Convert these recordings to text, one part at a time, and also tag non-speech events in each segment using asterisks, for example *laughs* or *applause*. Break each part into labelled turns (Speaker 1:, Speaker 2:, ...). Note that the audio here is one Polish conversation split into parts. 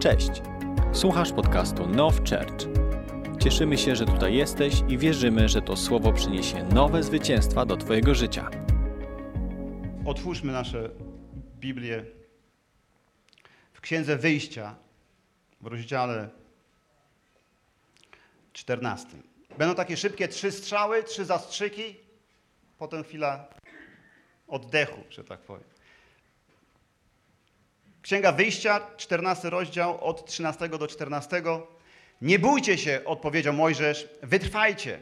Speaker 1: Cześć! Słuchasz podcastu Now Church. Cieszymy się, że tutaj jesteś i wierzymy, że to słowo przyniesie nowe zwycięstwa do Twojego życia.
Speaker 2: Otwórzmy nasze Biblię w Księdze Wyjścia w rozdziale 14. Będą takie szybkie trzy strzały, trzy zastrzyki, potem chwila oddechu, że tak powiem. Księga Wyjścia, 14 rozdział, od 13 do 14. Nie bójcie się, odpowiedział Mojżesz, wytrwajcie.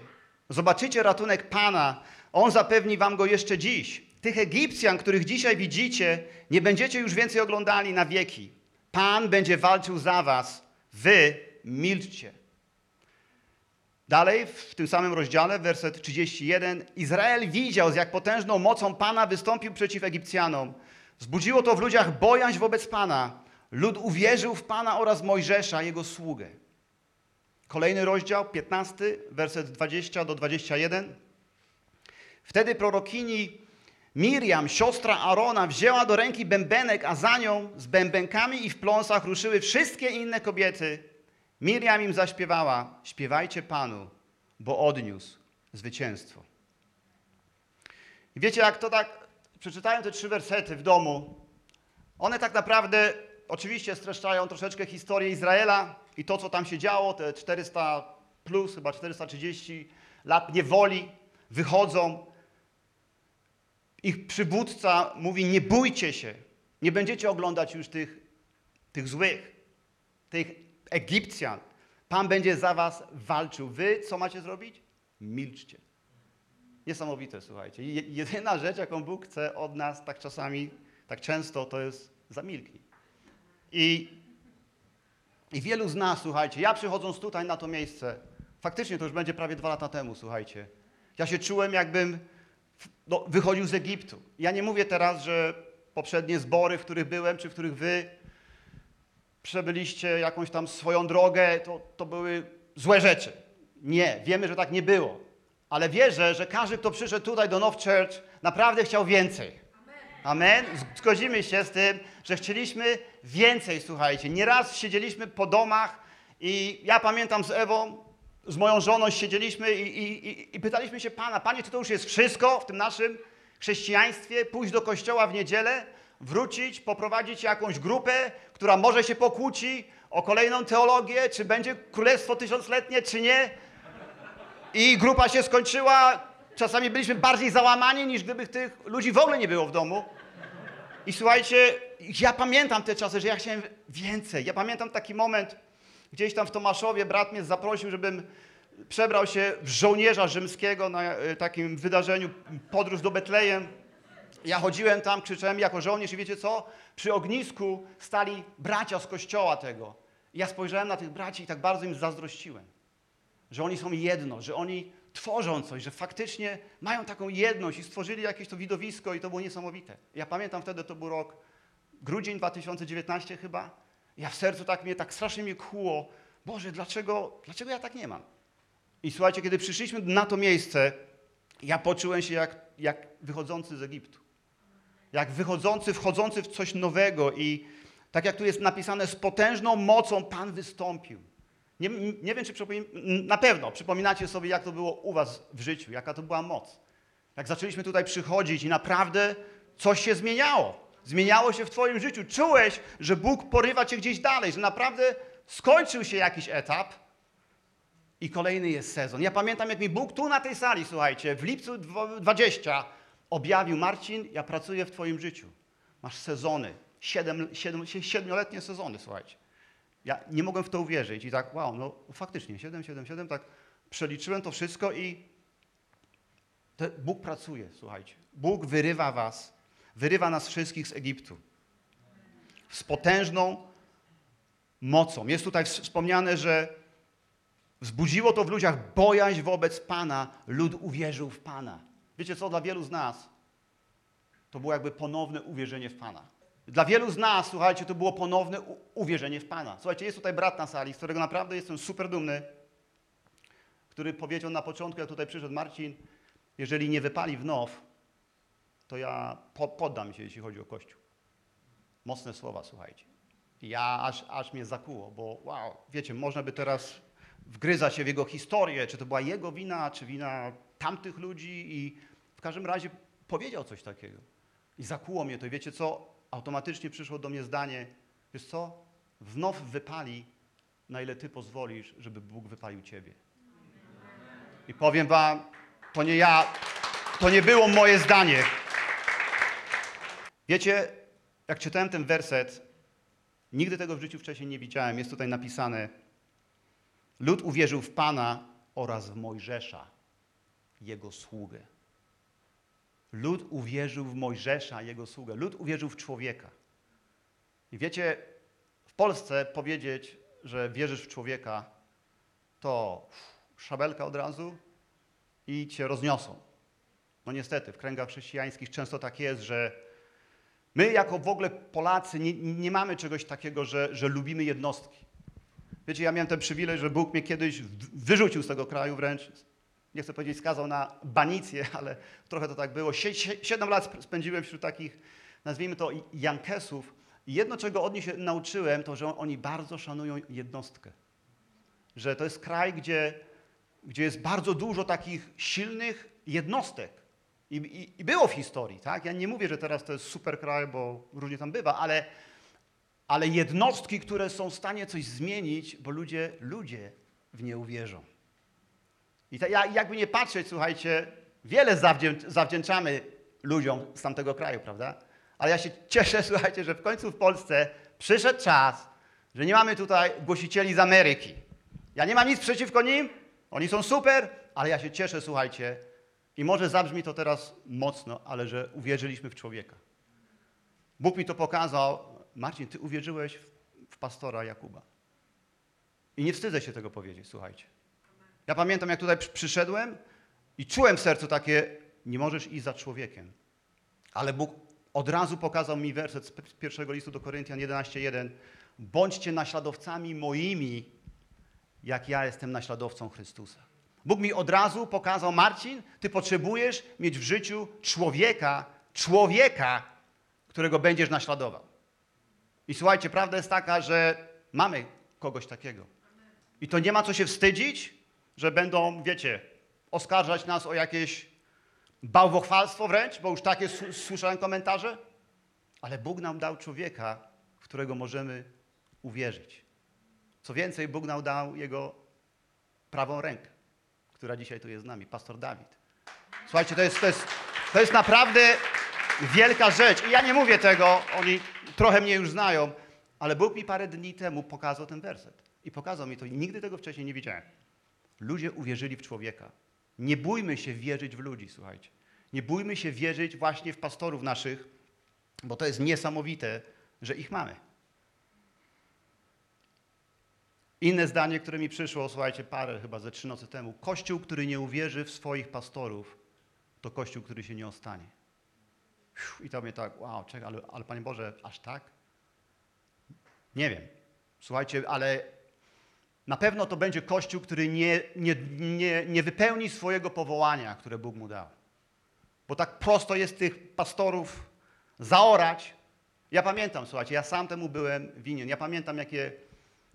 Speaker 2: Zobaczycie ratunek Pana, On zapewni wam go jeszcze dziś. Tych Egipcjan, których dzisiaj widzicie, nie będziecie już więcej oglądali na wieki. Pan będzie walczył za was, wy milczcie. Dalej, w tym samym rozdziale, werset 31. Izrael widział, z jak potężną mocą Pana wystąpił przeciw Egipcjanom. Zbudziło to w ludziach bojaźń wobec Pana. Lud uwierzył w Pana oraz Mojżesza, jego sługę. Kolejny rozdział, 15, werset 20 do 21. Wtedy prorokini Miriam, siostra Arona, wzięła do ręki bębenek, a za nią z bębenkami i w pląsach ruszyły wszystkie inne kobiety. Miriam im zaśpiewała: Śpiewajcie Panu, bo odniósł zwycięstwo. I wiecie, jak to tak przeczytałem te trzy wersety w domu, one tak naprawdę oczywiście streszczają troszeczkę historię Izraela i to, co tam się działo, te 400 plus, chyba 430 lat niewoli, wychodzą. Ich przywódca mówi: Nie bójcie się, nie będziecie oglądać już tych, tych złych, tych Egipcjan. Pan będzie za was walczył. Wy co macie zrobić? Milczcie. Niesamowite, słuchajcie. Je- Jedyna rzecz, jaką Bóg chce od nas tak czasami, tak często, to jest zamilknij. I, I wielu z nas, słuchajcie, ja przychodząc tutaj na to miejsce, faktycznie to już będzie prawie dwa lata temu, słuchajcie, ja się czułem jakbym no, wychodził z Egiptu. Ja nie mówię teraz, że poprzednie zbory, w których byłem, czy w których wy przebyliście jakąś tam swoją drogę, to, to były złe rzeczy. Nie, wiemy, że tak nie było. Ale wierzę, że każdy, kto przyszedł tutaj do Now Church, naprawdę chciał więcej. Amen. Zgodzimy się z tym, że chcieliśmy więcej, słuchajcie. Nieraz siedzieliśmy po domach i ja pamiętam z Ewą, z moją żoną siedzieliśmy i, i, i pytaliśmy się Pana, Panie, czy to już jest wszystko w tym naszym chrześcijaństwie? Pójść do kościoła w niedzielę, wrócić, poprowadzić jakąś grupę, która może się pokłóci o kolejną teologię, czy będzie królestwo tysiącletnie, czy nie. I grupa się skończyła. Czasami byliśmy bardziej załamani, niż gdyby tych ludzi w ogóle nie było w domu. I słuchajcie, ja pamiętam te czasy, że ja chciałem więcej. Ja pamiętam taki moment, gdzieś tam w Tomaszowie brat mnie zaprosił, żebym przebrał się w żołnierza rzymskiego na e, takim wydarzeniu podróż do Betlejem. Ja chodziłem tam, krzyczałem jako żołnierz i wiecie co? Przy ognisku stali bracia z kościoła tego. Ja spojrzałem na tych braci i tak bardzo im zazdrościłem że oni są jedno, że oni tworzą coś, że faktycznie mają taką jedność i stworzyli jakieś to widowisko i to było niesamowite. Ja pamiętam wtedy, to był rok, grudzień 2019 chyba. Ja w sercu tak mnie, tak strasznie mnie kłuło. Boże, dlaczego, dlaczego ja tak nie mam? I słuchajcie, kiedy przyszliśmy na to miejsce, ja poczułem się jak, jak wychodzący z Egiptu. Jak wychodzący, wchodzący w coś nowego i tak jak tu jest napisane, z potężną mocą Pan wystąpił. Nie, nie wiem, czy przypomin... na pewno przypominacie sobie, jak to było u was w życiu, jaka to była moc. Jak zaczęliśmy tutaj przychodzić i naprawdę coś się zmieniało. Zmieniało się w twoim życiu. Czułeś, że Bóg porywa cię gdzieś dalej, że naprawdę skończył się jakiś etap i kolejny jest sezon. Ja pamiętam, jak mi Bóg tu na tej sali, słuchajcie, w lipcu dwo- 20 objawił, Marcin, ja pracuję w twoim życiu. Masz sezony, siedem, siedem, siedmioletnie sezony, słuchajcie. Ja nie mogłem w to uwierzyć i tak, wow, no faktycznie, 7, 7, 7, tak przeliczyłem to wszystko i Bóg pracuje, słuchajcie. Bóg wyrywa was, wyrywa nas wszystkich z Egiptu. Z potężną mocą. Jest tutaj wspomniane, że wzbudziło to w ludziach bojaźń wobec Pana, lud uwierzył w Pana. Wiecie co, dla wielu z nas to było jakby ponowne uwierzenie w Pana. Dla wielu z nas, słuchajcie, to było ponowne uwierzenie w Pana. Słuchajcie, jest tutaj brat na sali, z którego naprawdę jestem super dumny, który powiedział na początku, jak tutaj przyszedł Marcin, jeżeli nie wypali w now, to ja po, poddam się, jeśli chodzi o Kościół. Mocne słowa, słuchajcie. Ja aż, aż mnie zakuło, bo wow, wiecie, można by teraz wgryzać się w jego historię, czy to była jego wina, czy wina tamtych ludzi i w każdym razie powiedział coś takiego. I zakuło mnie to i wiecie co? Automatycznie przyszło do mnie zdanie, wiesz co? Wnow wypali, na ile ty pozwolisz, żeby Bóg wypalił ciebie. I powiem wam, to nie ja, to nie było moje zdanie. Wiecie, jak czytałem ten werset, nigdy tego w życiu wcześniej nie widziałem. Jest tutaj napisane: Lud uwierzył w Pana oraz w Mojżesza, jego sługę. Lud uwierzył w Mojżesza, jego sługę. Lud uwierzył w człowieka. I wiecie, w Polsce powiedzieć, że wierzysz w człowieka, to szabelka od razu i cię rozniosą. No niestety, w kręgach chrześcijańskich często tak jest, że my jako w ogóle Polacy nie, nie mamy czegoś takiego, że, że lubimy jednostki. Wiecie, ja miałem ten przywilej, że Bóg mnie kiedyś wyrzucił z tego kraju wręcz, nie chcę powiedzieć skazał na banicję, *laughs* ale trochę to tak było. Sie, sie, siedem lat sp- spędziłem wśród takich, nazwijmy to, Jankesów. Jedno, czego od nich się nauczyłem, to, że oni bardzo szanują jednostkę. Że to jest kraj, gdzie, gdzie jest bardzo dużo takich silnych jednostek. I, i, I było w historii, tak? Ja nie mówię, że teraz to jest super kraj, bo różnie tam bywa, ale, ale jednostki, które są w stanie coś zmienić, bo ludzie, ludzie w nie uwierzą. I ja, jakby nie patrzeć, słuchajcie, wiele zawdzię, zawdzięczamy ludziom z tamtego kraju, prawda? Ale ja się cieszę, *laughs* słuchajcie, że w końcu w Polsce przyszedł czas, że nie mamy tutaj głosicieli z Ameryki. Ja nie mam nic przeciwko nim, oni są super, ale ja się cieszę, słuchajcie, i może zabrzmi to teraz mocno, ale że uwierzyliśmy w człowieka. Bóg mi to pokazał. Marcin, ty uwierzyłeś w pastora Jakuba. I nie wstydzę się tego powiedzieć, słuchajcie. Ja pamiętam, jak tutaj przy- przyszedłem i czułem w sercu takie, nie możesz iść za człowiekiem. Ale Bóg od razu pokazał mi werset z pierwszego listu do Koryntian 11:1. Bądźcie naśladowcami moimi, jak ja jestem naśladowcą Chrystusa. Bóg mi od razu pokazał, Marcin, ty potrzebujesz mieć w życiu człowieka, człowieka, którego będziesz naśladował. I słuchajcie, prawda jest taka, że mamy kogoś takiego. I to nie ma co się wstydzić, że będą, wiecie, oskarżać nas o jakieś bałwochwalstwo wręcz, bo już takie słyszałem komentarze. Ale Bóg nam dał człowieka, w którego możemy uwierzyć. Co więcej, Bóg nam dał jego prawą rękę, która dzisiaj tu jest z nami, pastor Dawid. Słuchajcie, to jest, to jest, to jest naprawdę wielka rzecz. I ja nie mówię tego, oni trochę mnie już znają, ale Bóg mi parę dni temu pokazał ten werset. I pokazał mi to i nigdy tego wcześniej nie widziałem. Ludzie uwierzyli w człowieka. Nie bójmy się wierzyć w ludzi, słuchajcie. Nie bójmy się wierzyć właśnie w pastorów naszych, bo to jest niesamowite, że ich mamy. Inne zdanie, które mi przyszło, słuchajcie, parę chyba ze trzy nocy temu. Kościół, który nie uwierzy w swoich pastorów, to kościół, który się nie ostanie. I to mnie tak, wow, czekaj, ale, ale Panie Boże, aż tak? Nie wiem. Słuchajcie, ale na pewno to będzie kościół, który nie, nie, nie, nie wypełni swojego powołania, które Bóg mu dał. Bo tak prosto jest tych pastorów zaorać. Ja pamiętam, słuchajcie, ja sam temu byłem winien. Ja pamiętam, jakie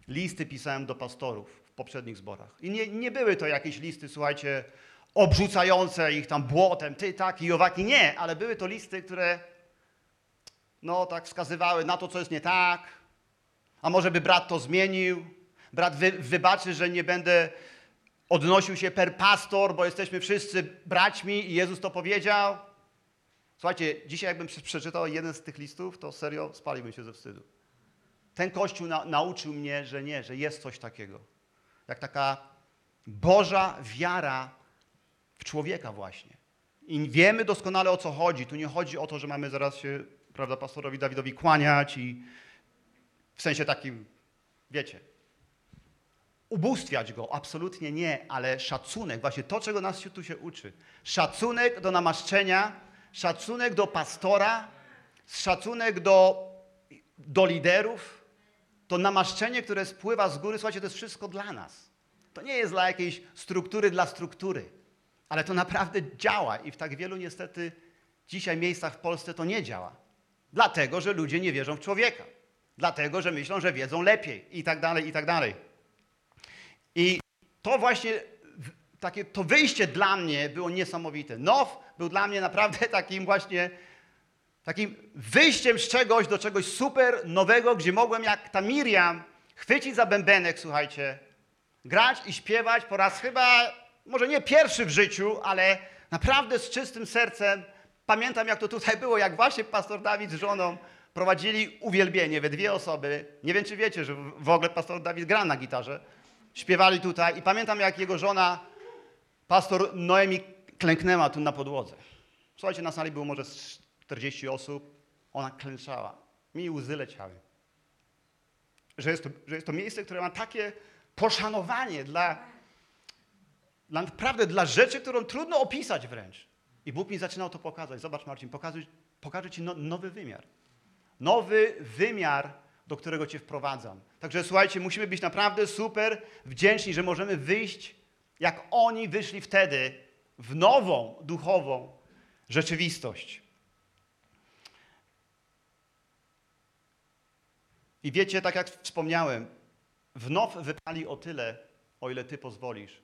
Speaker 2: listy pisałem do pastorów w poprzednich zborach. I nie, nie były to jakieś listy, słuchajcie, obrzucające ich tam błotem, ty taki, owaki. Nie, ale były to listy, które no tak wskazywały na to, co jest nie tak. A może by brat to zmienił? Brat wy, wybaczy, że nie będę odnosił się per pastor, bo jesteśmy wszyscy braćmi i Jezus to powiedział. Słuchajcie, dzisiaj jakbym prze- przeczytał jeden z tych listów, to serio spaliłbym się ze wstydu. Ten Kościół na, nauczył mnie, że nie, że jest coś takiego. Jak taka Boża wiara w człowieka właśnie. I wiemy doskonale o co chodzi. Tu nie chodzi o to, że mamy zaraz się, prawda, pastorowi Dawidowi kłaniać i w sensie takim, wiecie, ubóstwiać go. Absolutnie nie, ale szacunek, właśnie to, czego nas tu się uczy. Szacunek do namaszczenia, szacunek do pastora, szacunek do, do liderów. To namaszczenie, które spływa z góry, słuchajcie, to jest wszystko dla nas. To nie jest dla jakiejś struktury, dla struktury. Ale to naprawdę działa i w tak wielu niestety dzisiaj miejscach w Polsce to nie działa. Dlatego, że ludzie nie wierzą w człowieka. dlatego że myślą, że wiedzą lepiej i tak dalej, i tak dalej. I to właśnie takie to wyjście dla mnie było niesamowite. Now był dla mnie naprawdę *laughs* takim właśnie takim wyjściem z czegoś do czegoś super nowego, gdzie mogłem jak ta Miriam chwycić za bębenek, słuchajcie, grać i śpiewać po raz chyba, może nie pierwszy w życiu, ale naprawdę z czystym sercem. Pamiętam, jak to tutaj było, jak właśnie pastor Dawid z żoną prowadzili uwielbienie we dwie osoby. Nie wiem, czy wiecie, że w ogóle pastor Dawid gra na gitarze. Śpiewali tutaj i pamiętam, jak jego żona, pastor Noemi, klęknęła tu na podłodze. Słuchajcie, na sali było może z 40 osób. Ona klęczała. Mi łzy leciały. Że jest to, że jest to miejsce, które ma takie poszanowanie dla, dla, naprawdę dla rzeczy, którą trudno opisać wręcz. I Bóg mi zaczynał to pokazać. Zobacz, Marcin, pokażę, pokażę Ci no, nowy wymiar. Nowy wymiar, do którego Cię wprowadzam. Także słuchajcie, musimy być naprawdę super wdzięczni, że możemy wyjść, jak oni wyszli wtedy, w nową, duchową rzeczywistość. I wiecie, tak jak wspomniałem, w now wypali o tyle, o ile Ty pozwolisz,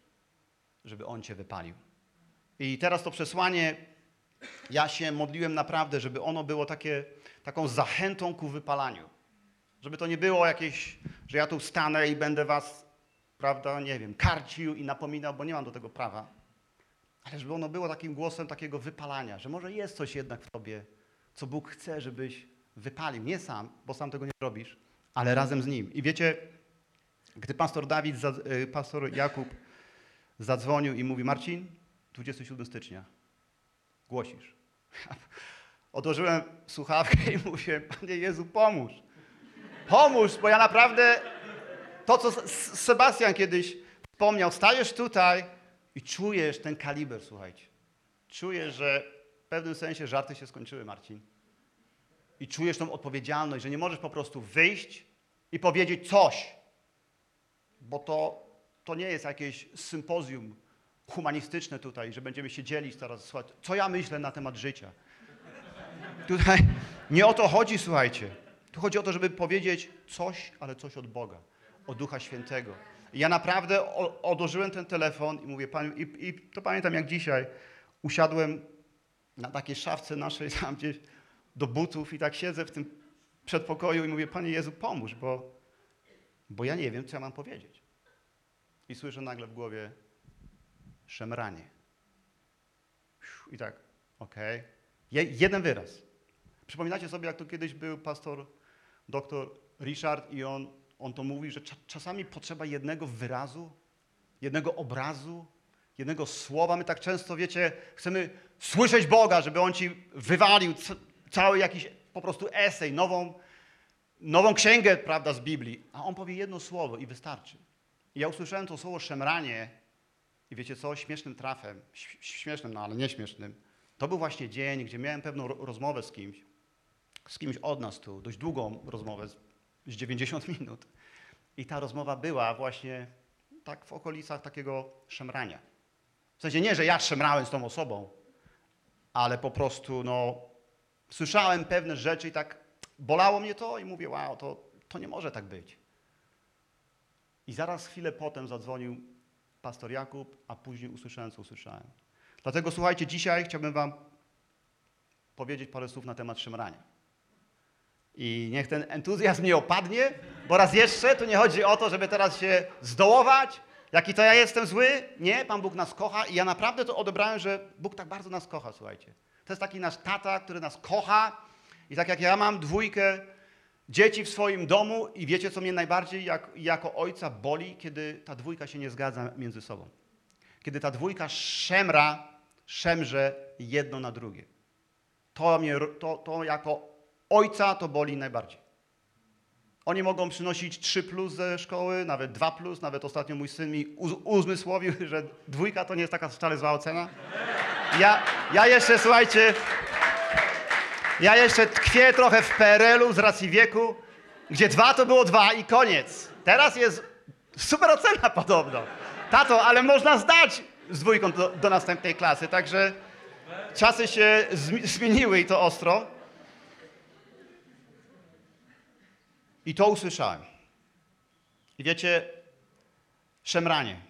Speaker 2: żeby On Cię wypalił. I teraz to przesłanie, ja się modliłem naprawdę, żeby ono było takie, taką zachętą ku wypalaniu. Żeby to nie było jakieś, że ja tu stanę i będę was, prawda, nie wiem, karcił i napominał, bo nie mam do tego prawa. Ale żeby ono było takim głosem takiego wypalania, że może jest coś jednak w tobie, co Bóg chce, żebyś wypalił. Nie sam, bo sam tego nie robisz, ale razem z Nim. I wiecie, gdy pastor Dawid, y, pastor Jakub zadzwonił i mówi, Marcin, 27 stycznia, głosisz. *laughs* Odłożyłem słuchawkę i mówię, Panie Jezu, pomóż. Pomóż, bo ja naprawdę, to co Sebastian kiedyś wspomniał, stajesz tutaj i czujesz ten kaliber, słuchajcie. Czujesz, że w pewnym sensie żarty się skończyły, Marcin. I czujesz tą odpowiedzialność, że nie możesz po prostu wyjść i powiedzieć coś, bo to, to nie jest jakieś sympozjum humanistyczne tutaj, że będziemy się dzielić teraz, słuchać, co ja myślę na temat życia. Tutaj nie o to chodzi, słuchajcie. Tu chodzi o to, żeby powiedzieć coś, ale coś od Boga, od Ducha Świętego. Ja naprawdę odłożyłem ten telefon i mówię, i, i to pamiętam jak dzisiaj, usiadłem na takiej szafce naszej *laughs* tam gdzieś do butów i tak siedzę w tym przedpokoju i mówię, Panie Jezu, pomóż, bo, bo ja nie wiem, co ja mam powiedzieć. I słyszę nagle w głowie szemranie. I tak, okej. Je- Jeden wyraz. Przypominacie sobie, jak to kiedyś był pastor doktor Richard i on, on to mówi, że cza- czasami potrzeba jednego wyrazu, jednego obrazu, jednego słowa. My tak często, wiecie, chcemy słyszeć Boga, żeby On ci wywalił cały jakiś po prostu esej, nową, nową księgę, prawda, z Biblii. A On powie jedno słowo i wystarczy. I ja usłyszałem to słowo szemranie i wiecie co, śmiesznym trafem, śmiesznym, no ale nie śmiesznym, to był właśnie dzień, gdzie miałem pewną ro- rozmowę z kimś, z kimś od nas tu, dość długą rozmowę, z, z 90 *laughs* minut. I ta rozmowa była właśnie tak w okolicach takiego szemrania. W sensie nie, że ja szemrałem z tą osobą, ale po prostu no, słyszałem pewne rzeczy i tak bolało mnie to i mówię, wow, to, to nie może tak być. I zaraz chwilę potem zadzwonił pastor Jakub, a później usłyszałem, co usłyszałem. Dlatego słuchajcie, dzisiaj chciałbym wam powiedzieć parę słów na temat szemrania. I niech ten entuzjazm nie opadnie, bo raz jeszcze tu nie chodzi o to, żeby teraz się zdołować, jaki to ja jestem zły. Nie, Pan Bóg nas kocha i ja naprawdę to odebrałem, że Bóg tak bardzo nas kocha, słuchajcie. To jest taki nasz tata, który nas kocha i tak jak ja mam dwójkę dzieci w swoim domu i wiecie, co mnie najbardziej jak, jako ojca boli, kiedy ta dwójka się nie zgadza między sobą. Kiedy ta dwójka szemra, szemrze jedno na drugie. To, mnie, to, to jako ojca to boli najbardziej. Oni mogą przynosić 3 plus ze szkoły, nawet 2 plus, nawet ostatnio mój syn mi uz- uzmysłowił, *laughs* że dwójka to nie jest taka wcale zła ocena. Ja, ja jeszcze, słuchajcie, ja jeszcze tkwię trochę w PRL-u z racji wieku, gdzie dwa to było dwa i koniec. Teraz jest super ocena podobno. Tato, ale można zdać z dwójką do, do następnej klasy, także czasy się zmi- zmieniły i to ostro. I to usłyszałem. I wiecie, szemranie.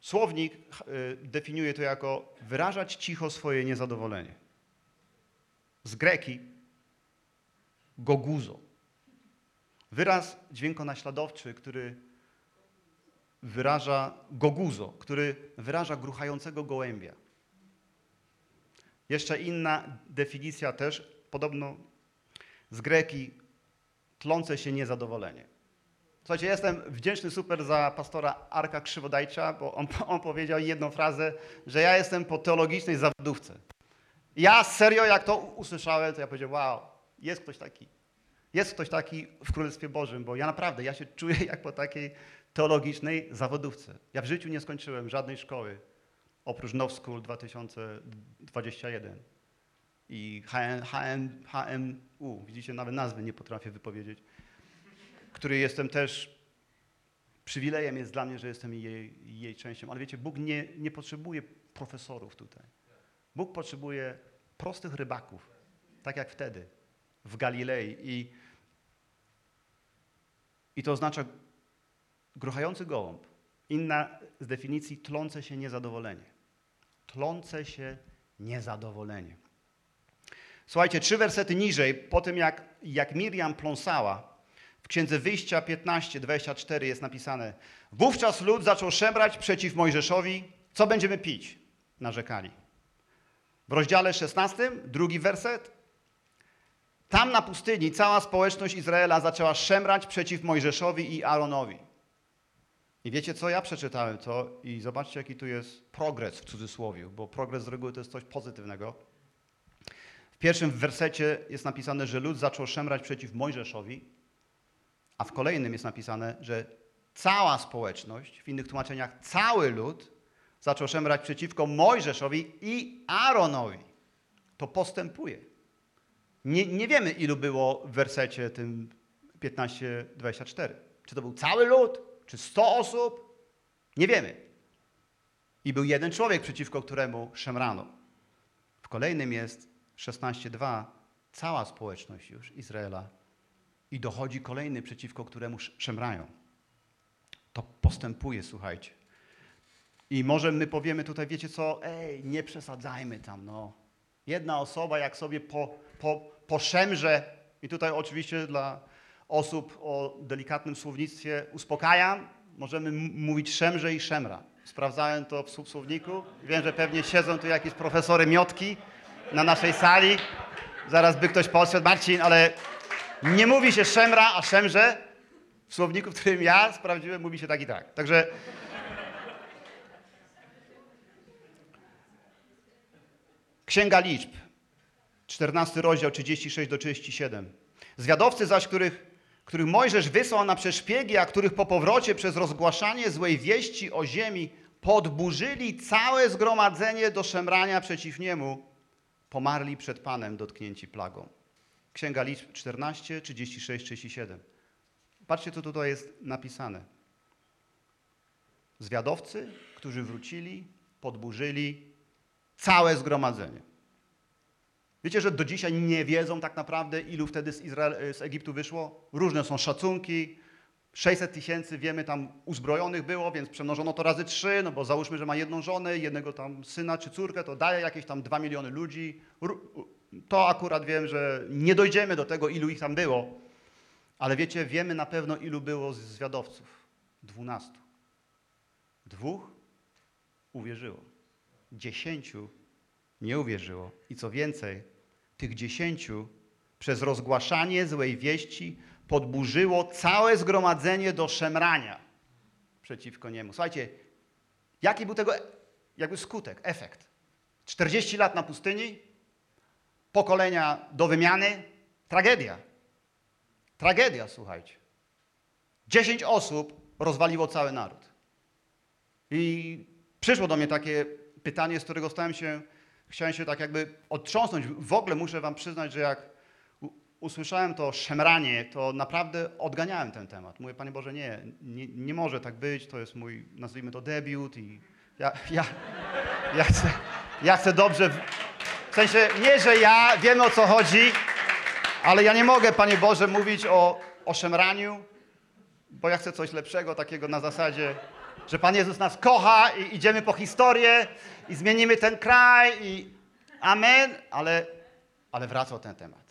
Speaker 2: Słownik y, definiuje to jako wyrażać cicho swoje niezadowolenie. Z greki goguzo. Wyraz dźwiękonaśladowczy, który wyraża goguzo, który wyraża gruchającego gołębia. Jeszcze inna definicja też, podobno z greki, tlące się niezadowolenie. Słuchajcie, jestem wdzięczny super za pastora Arka Krzywodajcza, bo on, *laughs* on powiedział jedną frazę, że ja jestem po teologicznej zawodówce. Ja serio, jak to usłyszałem, to ja powiedziałem, wow, jest ktoś taki. Jest ktoś taki w Królestwie Bożym, bo ja naprawdę, ja się czuję jak po takiej teologicznej zawodówce. Ja w życiu nie skończyłem żadnej szkoły, oprócz Now School 2021 i HM, HM, HMU. Widzicie, nawet nazwy nie potrafię wypowiedzieć. Który jestem też, przywilejem jest dla mnie, że jestem jej, jej częścią. Ale wiecie, Bóg nie, nie potrzebuje profesorów tutaj. Bóg potrzebuje prostych rybaków, tak jak wtedy w Galilei. I, i to oznacza gruchający gołąb. Inna z definicji tlące się niezadowolenie. Tlące się niezadowolenie. Słuchajcie, trzy wersety niżej, po tym jak, jak Miriam pląsała, w Księdze Wyjścia 15, 24 jest napisane Wówczas lud zaczął szemrać przeciw Mojżeszowi, co będziemy pić? Narzekali. W rozdziale 16, drugi werset. Tam na pustyni cała społeczność Izraela zaczęła szemrać przeciw Mojżeszowi i Aaronowi. I wiecie co? Ja przeczytałem to i zobaczcie, jaki tu jest progres w cudzysłowie, bo progres z reguły to jest coś pozytywnego. W pierwszym wersecie jest napisane, że lud zaczął szemrać przeciw Mojżeszowi, a w kolejnym jest napisane, że cała społeczność, w innych tłumaczeniach cały lud, zaczął szemrać przeciwko Mojżeszowi i Aaronowi. To postępuje. Nie, nie wiemy, ilu było w wersecie tym 15-24. Czy to był cały lud, czy 100 osób? Nie wiemy. I był jeden człowiek, przeciwko któremu szemrano. W kolejnym jest 16.2. Cała społeczność już Izraela. I dochodzi kolejny, przeciwko któremu szemrają. To postępuje, słuchajcie. I może my powiemy tutaj, wiecie co, ej, nie przesadzajmy tam, no. Jedna osoba, jak sobie po, po, poszemrze, i tutaj oczywiście dla osób o delikatnym słownictwie uspokajam, możemy mówić szemrze i szemra. Sprawdzałem to w sł- słowniku. Wiem, że pewnie siedzą tu jakieś profesory miotki na naszej sali. Zaraz by ktoś podszedł, Marcin, ale nie mówi się szemra, a szemrze. W słowniku, w którym ja sprawdziłem, mówi się tak i tak. Także Księga Liczb, 14 rozdział, 36 do 37. Zwiadowcy zaś, których, których Mojżesz wysłał na przeszpiegi, a których po powrocie przez rozgłaszanie złej wieści o ziemi podburzyli całe zgromadzenie do szemrania przeciw niemu, pomarli przed Panem dotknięci plagą. Księga Liczb 14, 36, 37. Patrzcie, co tutaj jest napisane. Zwiadowcy, którzy wrócili, podburzyli całe zgromadzenie. Wiecie, że do dzisiaj nie wiedzą tak naprawdę, ilu wtedy z, Izrael, z Egiptu wyszło? Różne są szacunki. 600 tysięcy, wiemy, tam uzbrojonych było, więc przemnożono to razy trzy, no bo załóżmy, że ma jedną żonę, jednego tam syna czy córkę, to daje jakieś tam 2 miliony ludzi. To akurat wiem, że nie dojdziemy do tego, ilu ich tam było. Ale wiecie, wiemy na pewno, ilu było z zwiadowców. Dwunastu. Dwóch uwierzyło. Dziesięciu nie uwierzyło. I co więcej, tych dziesięciu przez rozgłaszanie złej wieści podburzyło całe zgromadzenie do szemrania przeciwko niemu. Słuchajcie, jaki był tego jakby skutek, efekt? 40 lat na pustyni, pokolenia do wymiany, tragedia. Tragedia, słuchajcie. 10 osób rozwaliło cały naród. I przyszło do mnie takie pytanie, z którego stałem się, chciałem się tak jakby otrząsnąć. W ogóle muszę wam przyznać, że jak usłyszałem to szemranie, to naprawdę odganiałem ten temat. Mówię, Panie Boże, nie, nie, nie może tak być, to jest mój, nazwijmy to debiut i ja, ja, ja, chcę, ja chcę dobrze, w- sensie nie, że ja, wiemy o co chodzi, ale ja nie mogę, Panie Boże, mówić o o szemraniu, bo ja chcę coś lepszego, takiego na zasadzie, że Pan Jezus nas kocha i idziemy po historię i zmienimy ten kraj i amen, ale, ale wracał ten temat.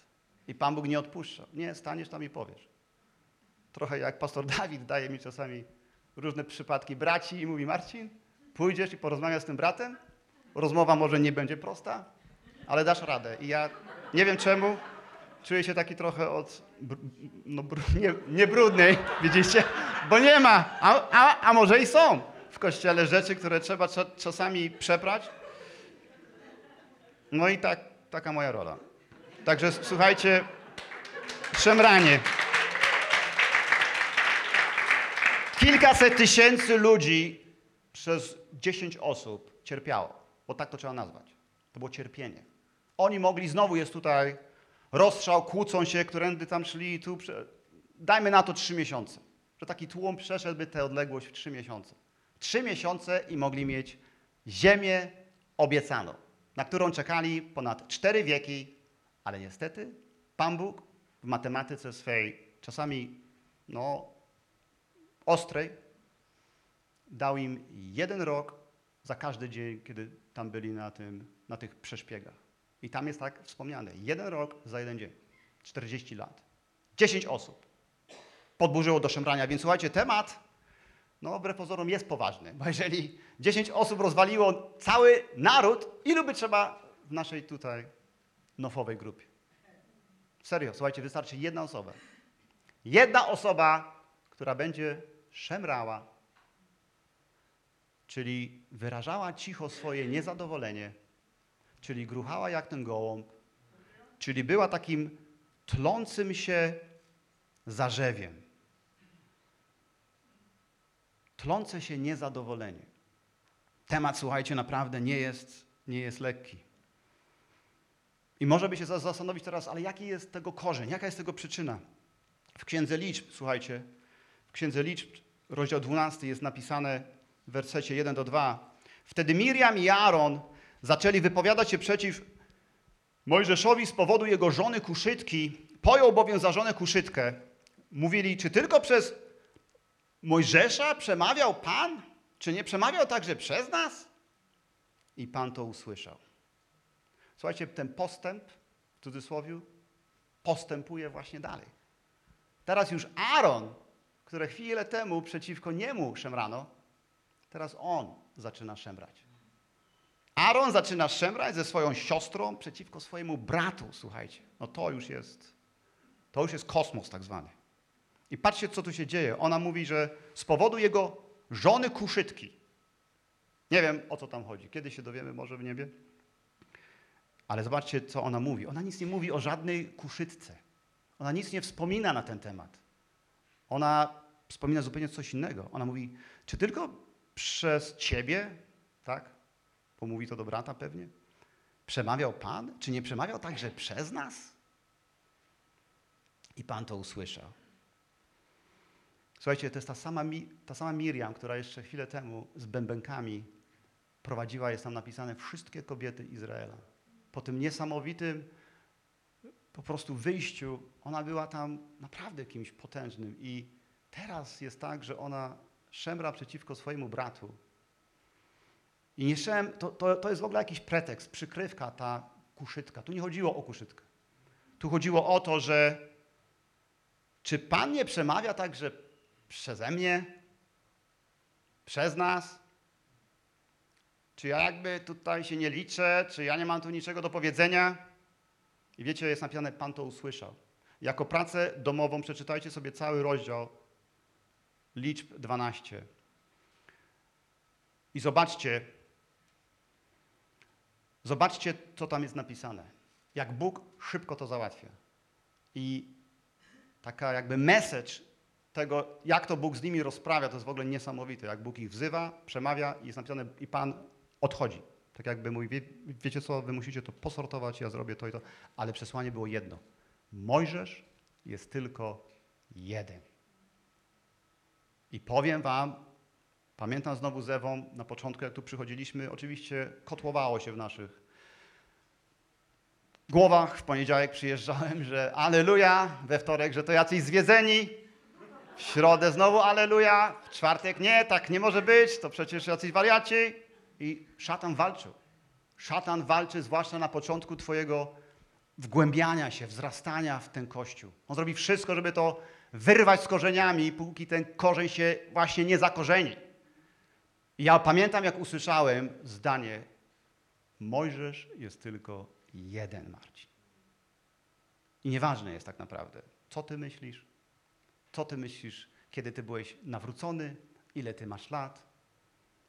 Speaker 2: I Pan Bóg nie odpuszcza. Nie, staniesz tam i powiesz. Trochę jak pastor *laughs* Dawid daje mi czasami różne przypadki braci i mówi Marcin, pójdziesz i porozmawiasz z tym bratem? Rozmowa może nie będzie prosta, ale dasz radę. I ja nie wiem czemu, czuję się taki trochę od, no nie, nie brudnej, *laughs* widzicie? Bo nie ma, a, a, a może i są w kościele rzeczy, które trzeba cza, czasami przeprać. No i tak, taka moja rola. Także słuchajcie, szemranie. Kilkaset tysięcy ludzi przez 10 osób cierpiało, bo tak to trzeba nazwać. To było cierpienie. Oni mogli, znowu jest tutaj rozstrzał, kłócą się, którędy tam szli, tu, prze... dajmy na to trzy miesiące, że taki tłum przeszedłby tę odległość w trzy miesiące. Trzy miesiące i mogli mieć ziemię obiecaną, na którą czekali ponad cztery wieki, ale niestety Pan Bóg w matematyce swej, czasami no, ostrej, dał im jeden rok za każdy dzień, kiedy tam byli na, tym, na tych przeszpiegach. I tam jest tak wspomniane. Jeden rok za jeden dzień. 40 lat. 10 osób podburzyło do szemrania. Więc słuchajcie, temat, no wbrew pozorom jest poważny. Bo jeżeli 10 osób rozwaliło cały naród, ilu by trzeba w naszej tutaj nofowej grupie? Serio, słuchajcie, wystarczy jedna osoba. Jedna osoba, która będzie szemrała, czyli wyrażała cicho swoje niezadowolenie, czyli gruchała jak ten gołąb, czyli była takim tlącym się zarzewiem. Tlące się niezadowolenie. Temat, słuchajcie, naprawdę nie jest, nie jest lekki. I może by się za- zastanowić teraz, ale jaki jest tego korzeń, jaka jest tego przyczyna? W Księdze Liczb, słuchajcie, w Księdze Liczb, rozdział 12 jest napisane w wersecie 1 do 2. Wtedy Miriam i Aaron zaczęli wypowiadać się przeciw Mojżeszowi z powodu jego żony Kuszytki. Pojął bowiem za żonę Kuszytkę. Mówili, czy tylko przez Mojżesza przemawiał Pan? Czy nie przemawiał także przez nas? I Pan to usłyszał. Słuchajcie, ten postęp, w cudzysłowie, postępuje właśnie dalej. Teraz już Aaron, który chwilę temu przeciwko niemu szemrano, teraz on zaczyna szemrać. Aaron zaczyna szemrać ze swoją siostrą przeciwko swojemu bratu, słuchajcie. No to już jest, to już jest kosmos tak zwany. I patrzcie, co tu się dzieje. Ona mówi, że z powodu jego żony kuszytki. Nie wiem, o co tam chodzi. Kiedy się dowiemy, może w niebie? Ale zobaczcie, co ona mówi. Ona nic nie mówi o żadnej kuszytce. Ona nic nie wspomina na ten temat. Ona wspomina zupełnie coś innego. Ona mówi, czy tylko przez ciebie, tak? Bo mówi to do brata pewnie. Przemawiał Pan? Czy nie przemawiał także przez nas? I Pan to usłyszał. Słuchajcie, to jest ta sama, ta sama Miriam, która jeszcze chwilę temu z bębenkami prowadziła, jest tam napisane, wszystkie kobiety Izraela. Po tym niesamowitym po prostu wyjściu, ona była tam naprawdę kimś potężnym. I teraz jest tak, że ona szemra przeciwko swojemu bratu. I nie szem, to, to, to jest w ogóle jakiś pretekst, przykrywka, ta kuszytka. Tu nie chodziło o kuszytkę. Tu chodziło o to, że czy Pan nie przemawia także przeze mnie, przez nas? Czy ja jakby tutaj się nie liczę? Czy ja nie mam tu niczego do powiedzenia? I wiecie, jest napisane, Pan to usłyszał. Jako pracę domową przeczytajcie sobie cały rozdział liczb 12. I zobaczcie, zobaczcie, co tam jest napisane. Jak Bóg szybko to załatwia. I taka jakby message tego, jak to Bóg z nimi rozprawia, to jest w ogóle niesamowite. Jak Bóg ich wzywa, przemawia i jest napisane i Pan odchodzi. Tak jakby mówi, wie, wiecie co, wy musicie to posortować, ja zrobię to i to. Ale przesłanie było jedno. Mojżesz jest tylko jeden. I powiem wam, pamiętam znowu z Ewą, na początku jak tu przychodziliśmy, oczywiście kotłowało się w naszych głowach. W poniedziałek przyjeżdżałem, że aleluja, we wtorek, że to jacyś zwiedzeni. W środę znowu aleluja, w czwartek nie, tak nie może być, to przecież jacyś wariaci. I szatan walczył. Szatan walczy zwłaszcza na początku twojego wgłębiania się, wzrastania w ten kościół. On zrobi wszystko, żeby to wyrwać z korzeniami, póki ten korzeń się właśnie nie zakorzeni. I ja pamiętam, jak usłyszałem zdanie: Mojżesz jest tylko jeden, Marcin. I nieważne jest tak naprawdę, co ty myślisz, co ty myślisz, kiedy ty byłeś nawrócony, ile ty masz lat.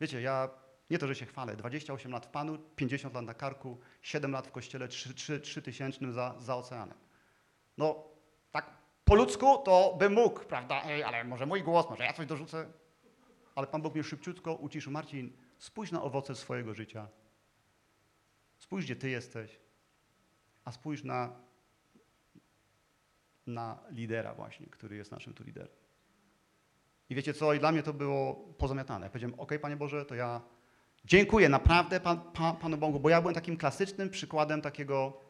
Speaker 2: Wiecie, ja nie to, że się chwalę, 28 lat w Panu, 50 lat na karku, 7 lat w kościele, 3, 3, 3 tysięcznym za, za oceanem. No, tak po ludzku to bym mógł, prawda? Ej, ale może mój głos, może ja coś dorzucę. Ale Pan Bóg mnie szybciutko uciszył. Marcin, spójrz na owoce swojego życia. Spójrz, gdzie Ty jesteś. A spójrz na, na lidera właśnie, który jest naszym tu liderem. I wiecie co? I dla mnie to było pozamiatane. Powiedziałem, ok, Panie Boże, to ja dziękuję naprawdę Pan, Pan, Panu Bogu, bo ja byłem takim klasycznym przykładem takiego,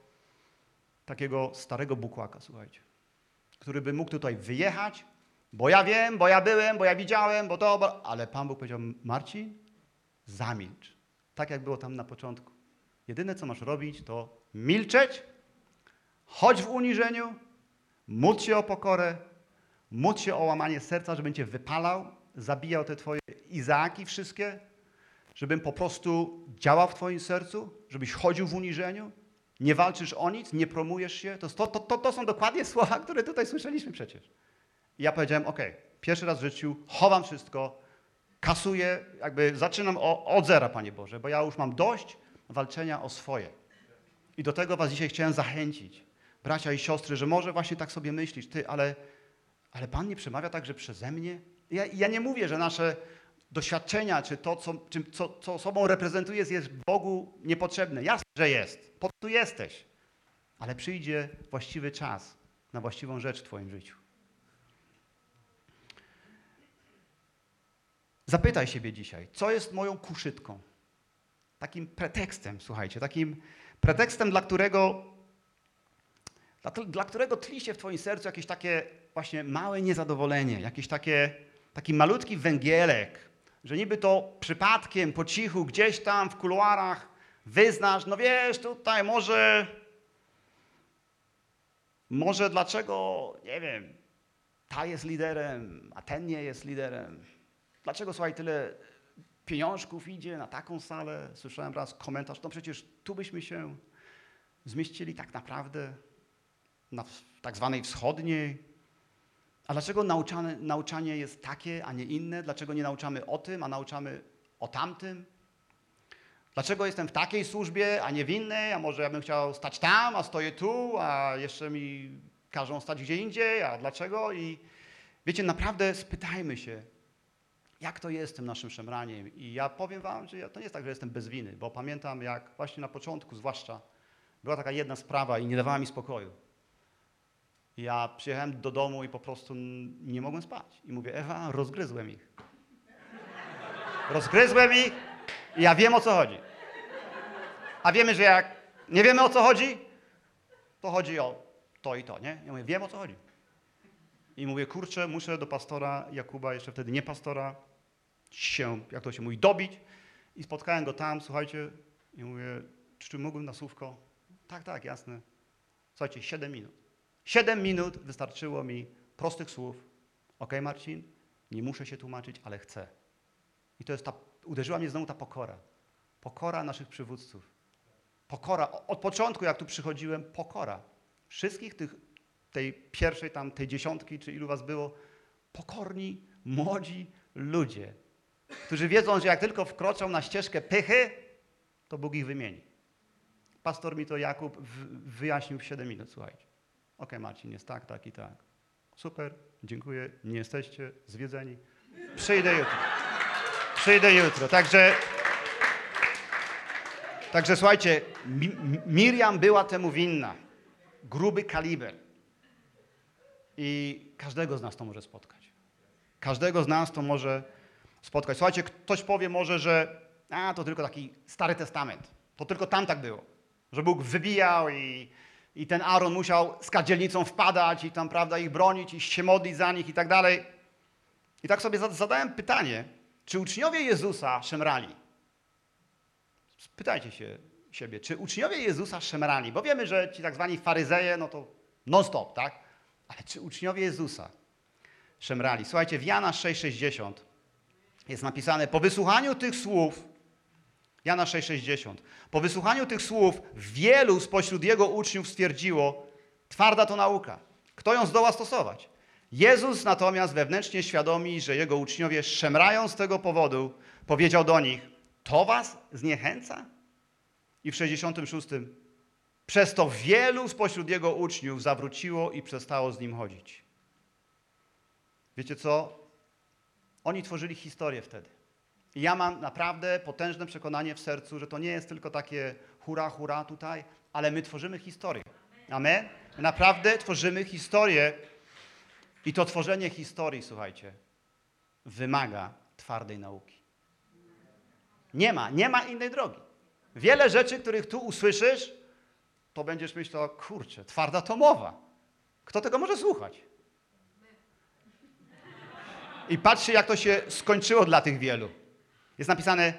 Speaker 2: takiego starego bukłaka, słuchajcie, który by mógł tutaj wyjechać, bo ja wiem, bo ja byłem, bo ja widziałem, bo to, bo... ale Pan Bóg powiedział, Marcin, zamilcz. Tak jak było tam na początku. Jedyne, co masz robić, to milczeć, chodź w uniżeniu, módl się o pokorę, módl się o łamanie serca, żebym cię wypalał, zabijał te twoje Izaaki wszystkie, żebym po prostu działał w twoim sercu, żebyś chodził w uniżeniu, nie walczysz o nic, nie promujesz się. To, to, to, to są dokładnie *laughs* słowa, które tutaj słyszeliśmy przecież. I ja powiedziałem, ok, pierwszy raz w życiu chowam wszystko, kasuję, jakby zaczynam o, od zera, Panie Boże, bo ja już mam dość walczenia o swoje. I do tego was dzisiaj chciałem zachęcić, bracia i siostry, że może właśnie tak sobie myślisz, ty, ale, ale Pan nie przemawia także przeze mnie? Ja, ja nie mówię, że nasze doświadczenia, czy to, co, czy, co, co sobą reprezentujesz, jest Bogu niepotrzebne. Jasne, że jest. Po tu jesteś. Ale przyjdzie właściwy czas na właściwą rzecz w Twoim życiu. Zapytaj siebie dzisiaj, co jest moją kuszytką? Takim pretekstem, słuchajcie, takim pretekstem, dla którego, dla, dla którego tli się w Twoim sercu jakieś takie właśnie małe niezadowolenie, jakiś takie, taki malutki węgielek, że niby to przypadkiem, po cichu, gdzieś tam w kuluarach wyznasz, no wiesz, tutaj może, może dlaczego, nie wiem, ta jest liderem, a ten nie jest liderem. Dlaczego, słuchaj, tyle pieniążków idzie na taką salę? Słyszałem raz komentarz, no przecież tu byśmy się zmieścili tak naprawdę na tak zwanej wschodniej. A dlaczego nauczanie jest takie, a nie inne? Dlaczego nie nauczamy o tym, a nauczamy o tamtym? Dlaczego jestem w takiej służbie, a nie w innej? A może ja bym chciał stać tam, a stoję tu, a jeszcze mi każą stać gdzie indziej? A dlaczego? I wiecie, naprawdę spytajmy się, jak to jest tym naszym szemraniem. I ja powiem wam, że to nie jest tak, że jestem bez winy, bo pamiętam jak właśnie na początku zwłaszcza była taka jedna sprawa i nie dawała mi spokoju. Ja przyjechałem do domu i po prostu nie mogłem spać. I mówię, Ewa, rozgryzłem ich. Rozgryzłem ich i ja wiem o co chodzi. A wiemy, że jak nie wiemy o co chodzi, to chodzi o to i to, nie? Ja mówię, wiem o co chodzi. I mówię, kurczę, muszę do pastora Jakuba, jeszcze wtedy nie pastora, się, jak to się mówi, dobić. I spotkałem go tam, słuchajcie, i mówię, czy mógłbym na słówko? Tak, tak, jasne. Słuchajcie, 7 minut. 7 minut wystarczyło mi prostych słów. Ok, Marcin, nie muszę się tłumaczyć, ale chcę. I to jest ta, uderzyła mnie znowu ta pokora. Pokora naszych przywódców. Pokora, od początku jak tu przychodziłem, pokora. Wszystkich tych, tej pierwszej tam, tej dziesiątki, czy ilu was było, pokorni, młodzi ludzie, którzy wiedzą, że jak tylko wkroczą na ścieżkę pychy, to Bóg ich wymieni. Pastor mi to Jakub wyjaśnił w 7 minut, słuchajcie. Ok, Marcin, jest tak, tak i tak. Super, dziękuję, nie jesteście zwiedzeni. Przyjdę jutro. Przyjdę jutro. Także, także słuchajcie, Miriam była temu winna. Gruby kaliber. I każdego z nas to może spotkać. Każdego z nas to może spotkać. Słuchajcie, ktoś powie może, że a, to tylko taki Stary Testament. To tylko tam tak było. że Bóg wybijał i, i ten Aaron musiał z kadzielnicą wpadać i tam, prawda, ich bronić i się modlić za nich i tak dalej. I tak sobie zad- zadałem pytanie, czy uczniowie Jezusa szemrali? Spytajcie się siebie, czy uczniowie Jezusa szemrali? Bo wiemy, że ci tak zwani faryzeje, no to non-stop, tak? Ale czy uczniowie Jezusa szemrali? Słuchajcie, w Jana 6,60 jest napisane, po wysłuchaniu tych słów, Jana 6,60, po wysłuchaniu tych słów wielu spośród jego uczniów stwierdziło, twarda to nauka, kto ją zdoła stosować? Jezus natomiast wewnętrznie świadomi, że jego uczniowie szemrają z tego powodu, powiedział do nich, to was zniechęca? I w 66 przez to wielu spośród jego uczniów zawróciło i przestało z nim chodzić. Wiecie co? Oni tworzyli historię wtedy. I ja mam naprawdę potężne przekonanie w sercu, że to nie jest tylko takie hura, hura tutaj, ale my tworzymy historię. Amen? My naprawdę tworzymy historię i to tworzenie historii, słuchajcie, wymaga twardej nauki. Nie ma, nie ma innej drogi. Wiele rzeczy, których tu usłyszysz, to będziesz myślał, kurczę, twarda to mowa. Kto tego może słuchać? I patrzcie, jak to się skończyło dla tych wielu. Jest napisane,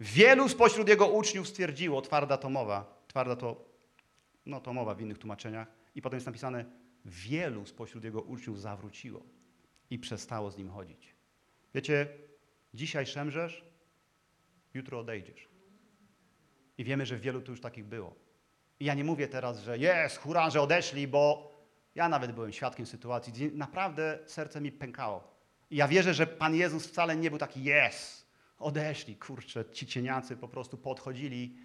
Speaker 2: wielu spośród jego uczniów stwierdziło, twarda to mowa, twarda to, no to mowa w innych tłumaczeniach. I potem jest napisane, wielu spośród jego uczniów zawróciło i przestało z nim chodzić. Wiecie, dzisiaj szemrzesz, jutro odejdziesz. I wiemy, że wielu tu już takich było. I ja nie mówię teraz, że jest, hurra, że odeszli, bo ja nawet byłem świadkiem sytuacji, gdzie naprawdę serce mi pękało. I ja wierzę, że Pan Jezus wcale nie był taki, jest, odeszli, kurczę, ci cieniacy po prostu podchodzili.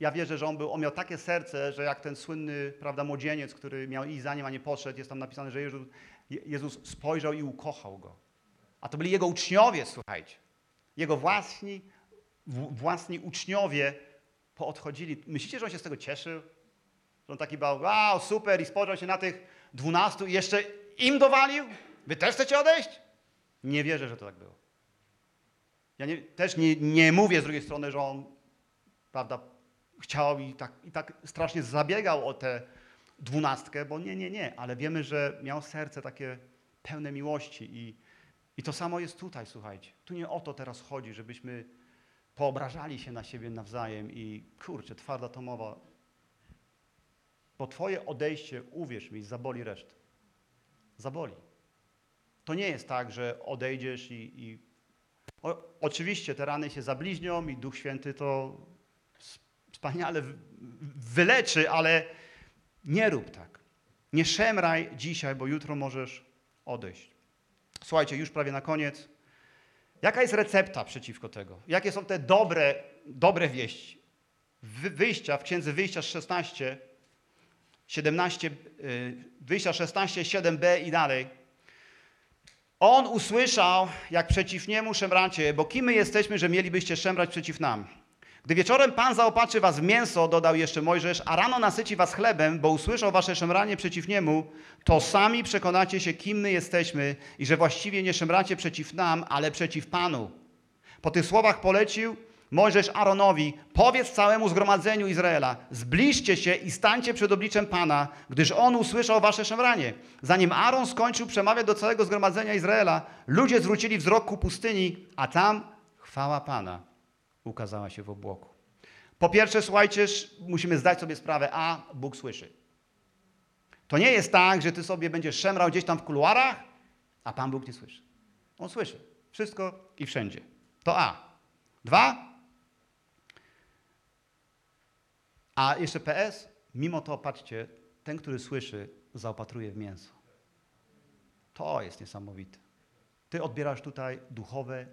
Speaker 2: Ja wierzę, że on, był, on miał takie serce, że jak ten słynny prawda, młodzieniec, który miał iść za nim, a nie poszedł, jest tam napisane, że Jezus, Jezus spojrzał i ukochał go. A to byli jego uczniowie, słuchajcie. Jego własni, w- własni uczniowie poodchodzili. Myślicie, że on się z tego cieszył? Że on taki był, wow, super, i spojrzał się na tych dwunastu i jeszcze im dowalił? Wy też chcecie odejść? Nie wierzę, że to tak było. Ja nie, też nie, nie mówię z drugiej strony, że on, prawda, chciał i tak, i tak strasznie zabiegał o tę dwunastkę, bo nie, nie, nie, ale wiemy, że miał serce takie pełne miłości i, i to samo jest tutaj, słuchajcie. Tu nie o to teraz chodzi, żebyśmy poobrażali się na siebie nawzajem i kurczę, twarda to mowa. Bo twoje odejście, uwierz mi, zaboli resztę. Zaboli. To nie jest tak, że odejdziesz i... i... O, oczywiście te rany się zabliźnią i Duch Święty to wspaniale wyleczy, ale nie rób tak. Nie szemraj dzisiaj, bo jutro możesz odejść. Słuchajcie, już prawie na koniec. Jaka jest recepta przeciwko tego? Jakie są te dobre, dobre wieści? Wy- Wyjścia w księdze Wyjścia 16, 17, y, Wyjścia 16, 7b i dalej. On usłyszał, jak przeciw niemu szemracie, bo kim my jesteśmy, że mielibyście szemrać przeciw nam? Gdy wieczorem Pan zaopatrzy was w mięso, dodał jeszcze Mojżesz, a rano nasyci was chlebem, bo usłyszał wasze szemranie przeciw niemu, to sami przekonacie się, kim my jesteśmy i że właściwie nie szemracie przeciw nam, ale przeciw Panu. Po tych słowach polecił Mojżesz Aaronowi, powiedz całemu zgromadzeniu Izraela, zbliżcie się i stańcie przed obliczem Pana, gdyż On usłyszał wasze szemranie. Zanim Aaron skończył przemawiać do całego zgromadzenia Izraela, ludzie zwrócili wzrok ku pustyni, a tam chwała Pana ukazała się w obłoku. Po pierwsze, słuchajcie, musimy zdać sobie sprawę, a Bóg słyszy. To nie jest tak, że ty sobie będziesz szemrał gdzieś tam w kuluarach, a Pan Bóg nie słyszy. On słyszy. Wszystko i wszędzie. To A. Dwa. A jeszcze PS. Mimo to, patrzcie, ten, który słyszy, zaopatruje w mięso. To jest niesamowite. Ty odbierasz tutaj duchowe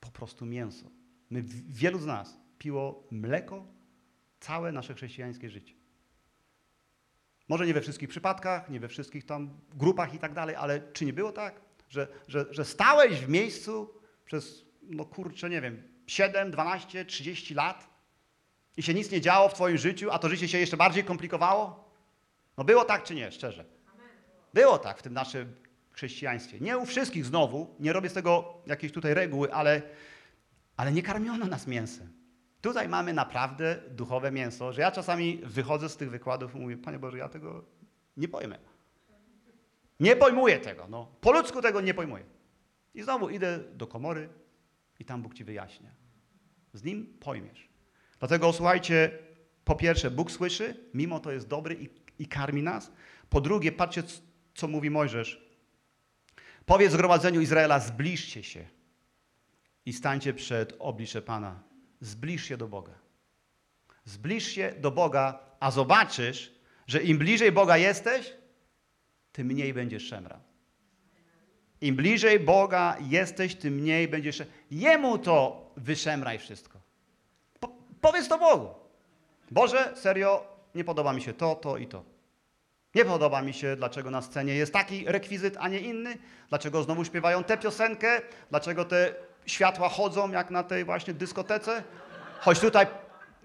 Speaker 2: po prostu mięso. My, wielu z nas piło mleko całe nasze chrześcijańskie życie. Może nie we wszystkich przypadkach, nie we wszystkich tam grupach i tak dalej, ale czy nie było tak, że, że, że stałeś w miejscu przez, no kurczę, nie wiem, 7, 12, 30 lat i się nic nie działo w twoim życiu, a to życie się jeszcze bardziej komplikowało? No było tak czy nie, szczerze? Było tak w tym naszym chrześcijaństwie. Nie u wszystkich znowu, nie robię z tego jakiejś tutaj reguły, ale, ale nie karmiono nas mięsem. Tutaj mamy naprawdę duchowe mięso, że ja czasami wychodzę z tych wykładów i mówię, Panie Boże, ja tego nie pojmę. Nie pojmuję tego, no. Po ludzku tego nie pojmuję. I znowu idę do komory i tam Bóg ci wyjaśnia. Z Nim pojmiesz. Dlatego słuchajcie, po pierwsze, Bóg słyszy, mimo to jest dobry i, i karmi nas. Po drugie, patrzcie, co mówi Mojżesz. Powiedz zgromadzeniu Izraela, zbliżcie się i stańcie przed oblicze Pana. Zbliż się do Boga. Zbliż się do Boga, a zobaczysz, że im bliżej Boga jesteś, tym mniej będziesz szemrał. Im bliżej Boga jesteś, tym mniej będziesz. Jemu to wyszemraj wszystko. Po, powiedz to Bogu. Boże, serio, nie podoba mi się to, to i to. Nie podoba mi się, dlaczego na scenie jest taki rekwizyt, a nie inny. Dlaczego znowu śpiewają tę piosenkę. Dlaczego te światła chodzą jak na tej właśnie dyskotece. Choć tutaj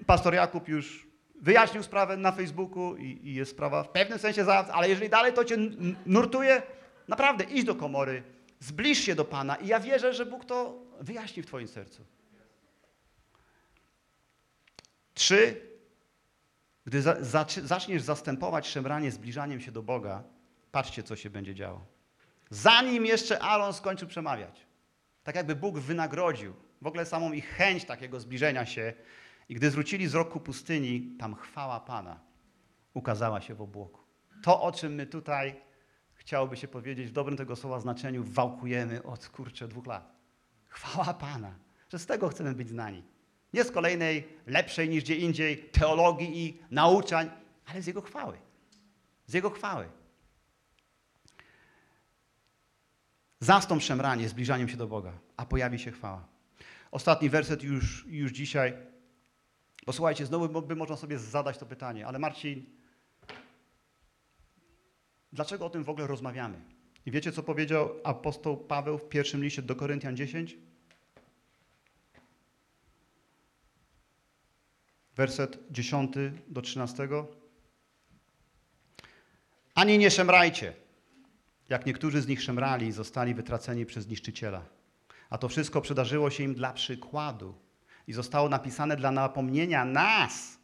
Speaker 2: pastor Jakub już wyjaśnił sprawę na Facebooku i, i jest sprawa w pewnym sensie za, ale jeżeli dalej to cię nurtuje, naprawdę idź do komory, zbliż się do Pana i ja wierzę, że Bóg to wyjaśni w twoim sercu. Trzy, gdy za, zaczy- zaczniesz zastępować szemranie zbliżaniem się do Boga, patrzcie, co się będzie działo. Zanim jeszcze Aaron skończył przemawiać, tak jakby Bóg wynagrodził w ogóle samą ich chęć takiego zbliżenia się, i gdy zwrócili wzrok ku pustyni, tam chwała Pana ukazała się w obłoku. To, o czym my tutaj chciałoby się powiedzieć w dobrym tego słowa znaczeniu, wałkujemy od kurczę dwóch lat. Chwała Pana, że z tego chcemy być znani. Nie z kolejnej, lepszej niż gdzie indziej teologii i nauczań, ale z Jego chwały. Z Jego chwały. Zastąp szemranie zbliżaniem się do Boga, a pojawi się chwała. Ostatni werset już, już dzisiaj. Posłuchajcie, znowu by można sobie zadać to pytanie, ale Marcin, dlaczego o tym w ogóle rozmawiamy? I wiecie, co powiedział apostoł Paweł w pierwszym liście do Koryntian 10? Werset 10 do 13. Ani nie szemrajcie, jak niektórzy z nich szemrali i zostali wytraceni przez niszczyciela. A to wszystko przydarzyło się im dla przykładu i zostało napisane dla napomnienia nas,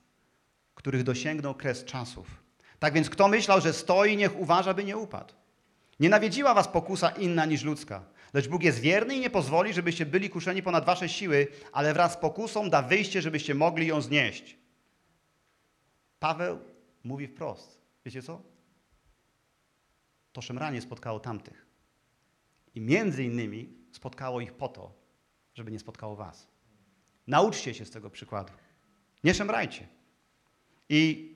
Speaker 2: których dosięgnął kres czasów. Tak więc kto myślał, że stoi, niech uważa, by nie upadł. Nie nawiedziła was pokusa inna niż ludzka, lecz Bóg jest wierny i nie pozwoli, żebyście byli kuszeni ponad wasze siły, ale wraz z pokusą da wyjście, żebyście mogli ją znieść. Paweł mówi wprost. Wiecie co? To szemranie spotkało tamtych. I między innymi spotkało ich po to, żeby nie spotkało was. Nauczcie się z tego przykładu. Nie szemrajcie. I,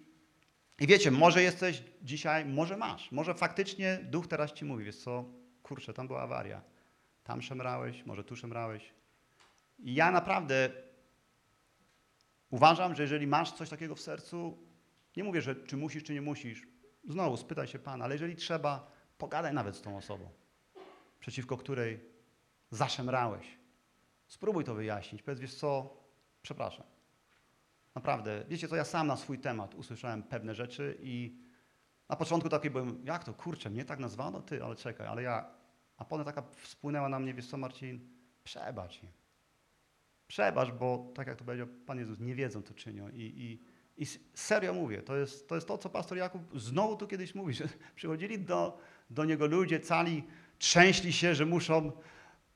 Speaker 2: I wiecie, może jesteś dzisiaj, może masz, może faktycznie duch teraz ci mówi, wiesz co, kurczę, tam była awaria. Tam szemrałeś, może tu szemrałeś. I ja naprawdę uważam, że jeżeli masz coś takiego w sercu, nie mówię, że czy musisz, czy nie musisz. Znowu spytaj się Pana, ale jeżeli trzeba, pogadaj nawet z tą osobą, przeciwko której zaszemrałeś. Spróbuj to wyjaśnić. Powiedz, wiesz co, przepraszam. Naprawdę, wiecie co, ja sam na swój temat usłyszałem pewne rzeczy i na początku taki byłem, jak to, kurczę, mnie tak nazwano? Ty, ale czekaj, ale ja... A potem taka wspłynęła na mnie, wiesz co, Marcin, przebacz im. Przebacz, bo tak jak to powiedział Pan Jezus, nie wiedzą, co czynią. I, i, i serio mówię, to jest, to jest to, co pastor Jakub znowu tu kiedyś mówi, że *laughs* przychodzili do, do niego ludzie, cali, trzęśli się, że muszą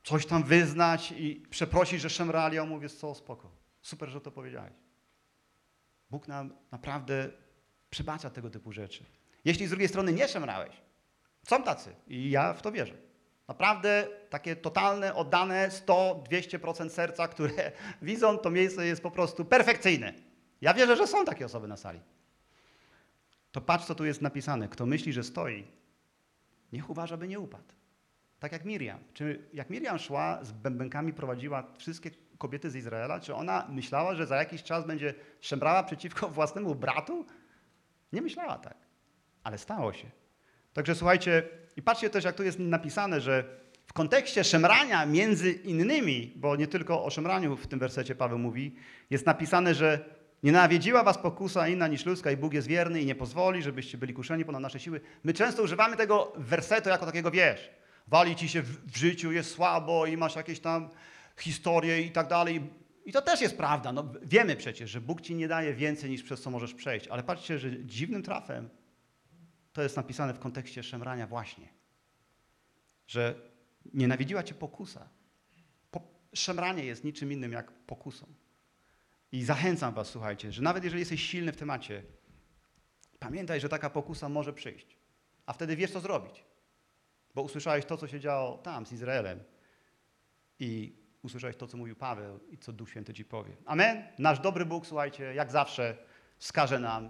Speaker 2: coś tam wyznać i przeprosić, że szemrali, a on mówi, co, spoko. Super, że to powiedziałeś. Bóg nam naprawdę przebacza tego typu rzeczy. Jeśli z drugiej strony nie szemrałeś, są tacy i ja w to wierzę. Naprawdę takie totalne, oddane 100-200% serca, które *laughs* widzą, to miejsce jest po prostu perfekcyjne. Ja wierzę, że są takie osoby na sali. To patrz, co tu jest napisane. Kto myśli, że stoi, niech uważa, by nie upadł. Tak jak Miriam. Czy jak Miriam szła z bębenkami, prowadziła wszystkie kobiety z Izraela, czy ona myślała, że za jakiś czas będzie szemrała przeciwko *laughs* własnemu bratu? Nie myślała tak. Ale stało się. Także słuchajcie, i patrzcie też, jak tu jest napisane, że w kontekście szemrania między innymi, bo nie tylko o szemraniu w tym wersecie Paweł mówi, jest napisane, że nie nawiedziła was pokusa inna niż ludzka i Bóg jest wierny i nie pozwoli, żebyście byli kuszeni ponad nasze siły. My często używamy tego wersetu jako takiego, wiesz, wali ci się w, w życiu, jest słabo i masz jakieś tam historie i tak dalej. I to też jest prawda. No, wiemy przecież, że Bóg ci nie daje więcej niż przez co możesz przejść. Ale patrzcie, że dziwnym trafem to jest napisane w kontekście szemrania właśnie. Że nienawidziła cię pokusa. Po, szemranie jest niczym innym jak pokusą. I zachęcam was, słuchajcie, że nawet jeżeli jesteś silny w temacie, pamiętaj, że taka pokusa może przyjść. A wtedy wiesz, co zrobić. Bo usłyszałeś to, co się działo tam z Izraelem. I usłyszałeś to, co mówił Paweł i co Duch Święty ci powie. Amen? Nasz dobry Bóg, słuchajcie, jak zawsze wskaże nam